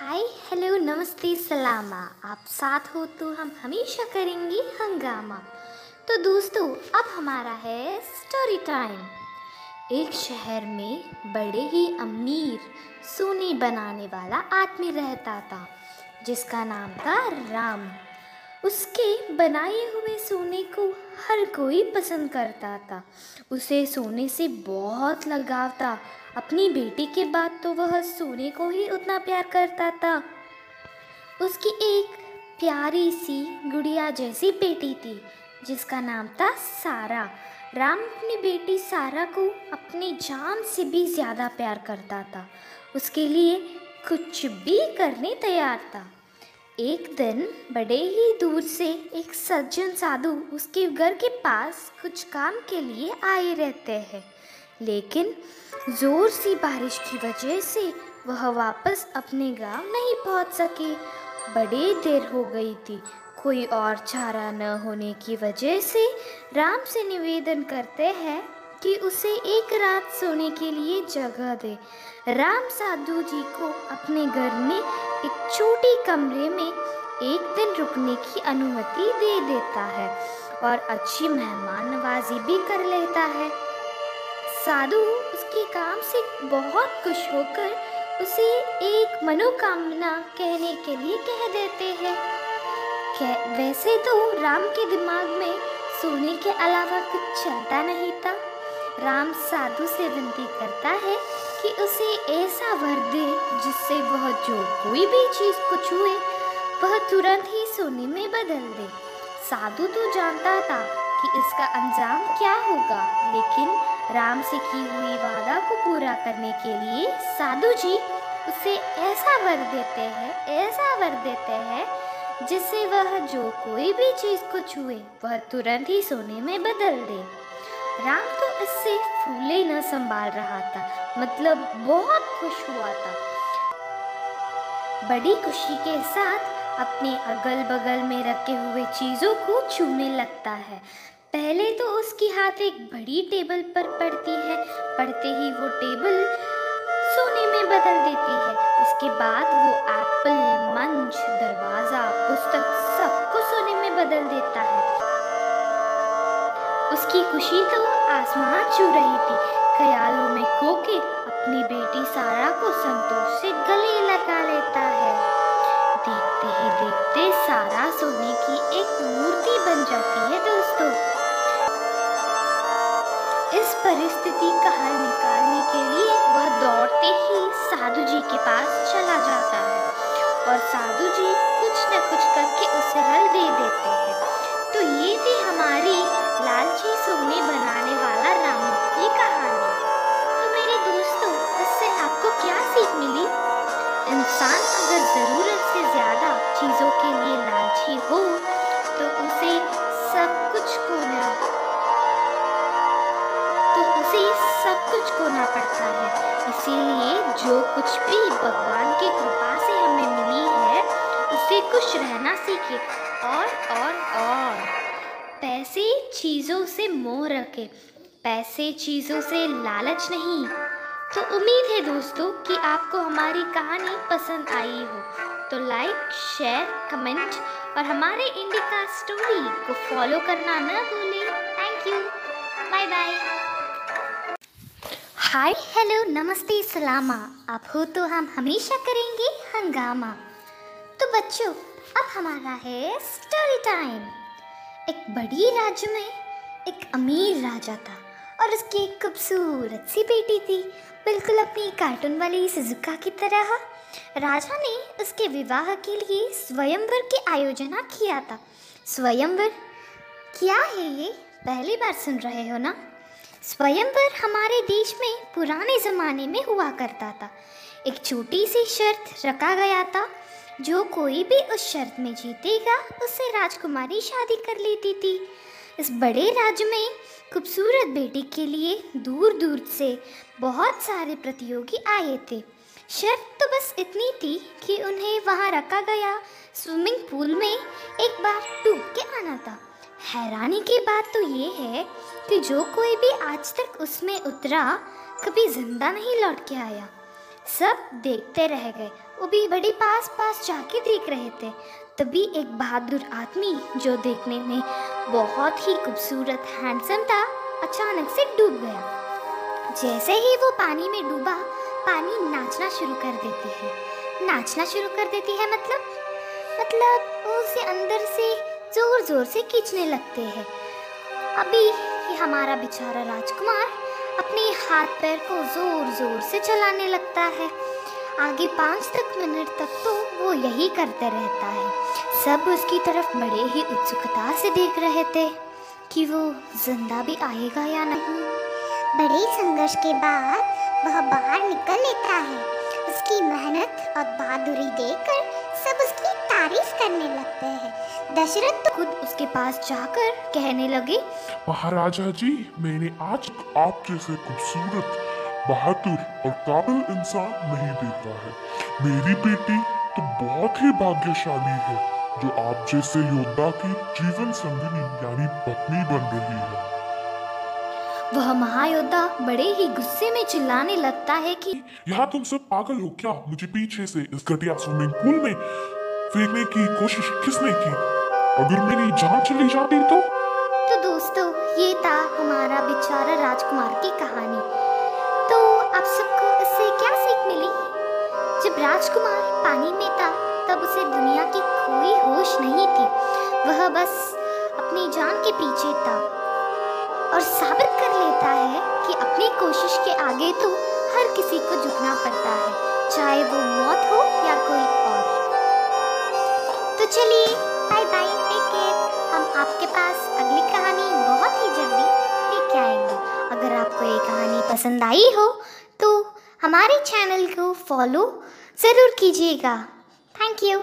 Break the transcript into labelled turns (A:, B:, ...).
A: हाय, hello, नमस्ते, सलामा। आप साथ हो तो हम हमेशा करेंगे हंगामा। तो दोस्तों, अब हमारा है स्टोरी टाइम एक शहर में बड़े ही अमीर, सोने बनाने वाला आदमी रहता था, जिसका नाम था राम। उसके बनाए हुए सोने को हर कोई पसंद करता था। उसे सोने से बहुत लगाव था। अपनी बेटी के बाद तो वह सोने को ही उतना प्यार करता था। उसकी एक प्यारी सी गुड़िया जैसी बेटी थी, जिसका नाम था सारा। राम अपनी बेटी सारा को अपनी जान से भी ज़्यादा प्यार करता था। उसके लिए कुछ भी करने तैयार था। एक दिन बड़े ही दूर से एक सज्जन साधु उसके घर के पास कुछ काम के लिए आए रहते हैं। लेकिन ज़ोर सी बारिश की वजह से वह वापस अपने गाँव नहीं पहुँच सके। बड़ी देर हो गई थी। कोई और चारा न होने की वजह से राम से निवेदन करते हैं कि उसे एक रात सोने के लिए जगह दे। राम साधु जी को अपने घर में एक छोटे कमरे में एक दिन रुकने की अनुमति दे देता है और अच्छी मेहमान नवाजी भी कर लेता है। साधु उसके काम से बहुत खुश होकर उसे एक मनोकामना कहने के लिए कह देते हैं। वैसे तो राम के दिमाग में सोने के अलावा कुछ चलता नहीं था। राम साधु से विनती करता है कि उसे ऐसा वर दे जिससे वह जो कोई भी चीज़ को छुए, वह तुरंत ही सोने में बदल दे। साधु तो जानता था कि इसका अंजाम क्या होगा, लेकिन राम से की हुई वादा को पूरा करने के लिए साधु जी उसे ऐसा वर देते हैं, ऐसा वर देते हैं जिससे वह जो कोई भी चीज़ को छुए, वह तुरंत ही सोने में बदल दे। राम तो इससे फूले न संभाल रहा था। मतलब बहुत खुश हुआ था। बड़ी खुशी के साथ अपने अगल बगल में रखे हुए चीज़ों को छूने लगता है। पहले तो उसकी हाथ एक बड़ी टेबल पर पड़ती है पड़ते ही वो टेबल सोने में बदल देती है। इसके बाद वो एप्पल, मंच, दरवाज़ा, पुस्तक सबको सोने में बदल देता है। उसकी खुशी तो आसमान छू रही थी। ख्यालों में खो के अपनी बेटी सारा को संतोष से गले लगा लेता है। देखते ही देखते सारा सोने की एक मूर्ति बन जाती है दोस्तों। इस परिस्थिति का हल निकालने के लिए वह दौड़ते ही साधु जी के पास चला जाता है और साधु जी कुछ न कुछ करके उसे हल दे देते हैं। कुछ खोना पड़ता है। इसीलिए जो कुछ भी भगवान की कृपा से हमें मिली है, उसे खुश रहना सीखे और और और। पैसे चीज़ों से मोह रखे, पैसे चीज़ों से लालच नहीं। तो उम्मीद है दोस्तों कि आपको हमारी कहानी पसंद आई हो। तो लाइक शेयर कमेंट और हमारे इंडिका स्टोरी को फॉलो करना न भूलें। Thank you bye bye hi hello नमस्ते, सलामा। आप हो तो हम हमेशा करेंगे हंगामा। तो बच्चों, अब हमारा है स्टोरी टाइम एक बड़ी राज्य में एक अमीर राजा था और उसकी एक खूबसूरत सी बेटी थी। बिल्कुल अपनी कार्टून वाली सुजुका की तरह। राजा ने उसके विवाह के लिए स्वयंवर की आयोजना किया था। स्वयंवर? क्या है ये? पहली बार सुन रहे हो ना? स्वयंवर हमारे देश में पुराने ज़माने में हुआ करता था। एक छोटी सी शर्त रखा गया था, जो कोई भी उस शर्त में जीतेगा उससे राजकुमारी शादी कर लेती थी। इस बड़े राज्य में खूबसूरत बेटी के लिए दूर दूर से बहुत सारे प्रतियोगी आए थे। शर्त तो बस इतनी थी कि उन्हें वहाँ रखा गया। स्विमिंग पूल में एक बार डूब के आना था। हैरानी की बात तो ये है कि जो कोई भी आज तक उसमें उतरा, कभी ज़िंदा नहीं लौट के आया। सब देखते रह गए। वो भी बड़ी पास पास जाके देख रहे थे। तभी एक बहादुर आदमी जो देखने में बहुत ही खूबसूरत हैंडसम था, अचानक से डूब गया। जैसे ही वो पानी में डूबा, पानी नाचना शुरू कर देती है। नाचना शुरू कर देती है मतलब? मतलब उसे अंदर से ज़ोर ज़ोर से खींचने लगते हैं। अभी ये हमारा बेचारा राजकुमार अपने हाथ पैर को ज़ोर ज़ोर से चलाने लगता है। आगे पाँच तक मिनट तक तो वो यही करते रहता है। सब उसकी तरफ़ बड़े ही उत्सुकता से देख रहे थे कि वो ज़िंदा भी आएगा या नहीं।
B: बड़े संघर्ष के बाद वह बाहर निकल लेता है। उसकी मेहनत और बहादुरी देखकर सब उसकी तारीफ़ करने लगते हैं।
A: दशरथ तो खुद उसके पास जाकर कहने लगे
C: महाराजा जी मैंने आज आप जैसे खूबसूरत बहादुर और काबिल इंसान नहीं देखा है। मेरी बेटी तो बहुत ही भाग्यशाली है जो आप जैसे योद्धा की जीवन संगिनी यानी पत्नी बन रही है।
A: वह महायोद्धा बड़े ही गुस्से में चिल्लाने लगता है कि
C: यहाँ तुम सब पागल हो क्या? मुझे पीछे से इस घटिया स्विमिंग पूल में फेंकने की कोशिश किसने की? अगर मेरी जान चली जाती तो?
A: तो दोस्तों, ये था हमारा बेचारा राजकुमार की कहानी। तो आप सबको इससे क्या सीख मिली? जब राजकुमार पानी में था, तब उसे दुनिया की कोई होश नहीं थी। वह बस अपनी जान के पीछे था। और साबित कर लेता है कि अपनी कोशिश के आगे तो हर किसी को झुकना पड़ता है, चाहे वो मौत हो या कोई और। तो चलिए बाय बाय टेक केयर हम आपके पास अगली कहानी बहुत ही जल्दी लेके आएँगे। अगर आपको ये कहानी पसंद आई हो तो हमारे चैनल को फॉलो ज़रूर कीजिएगा। Thank you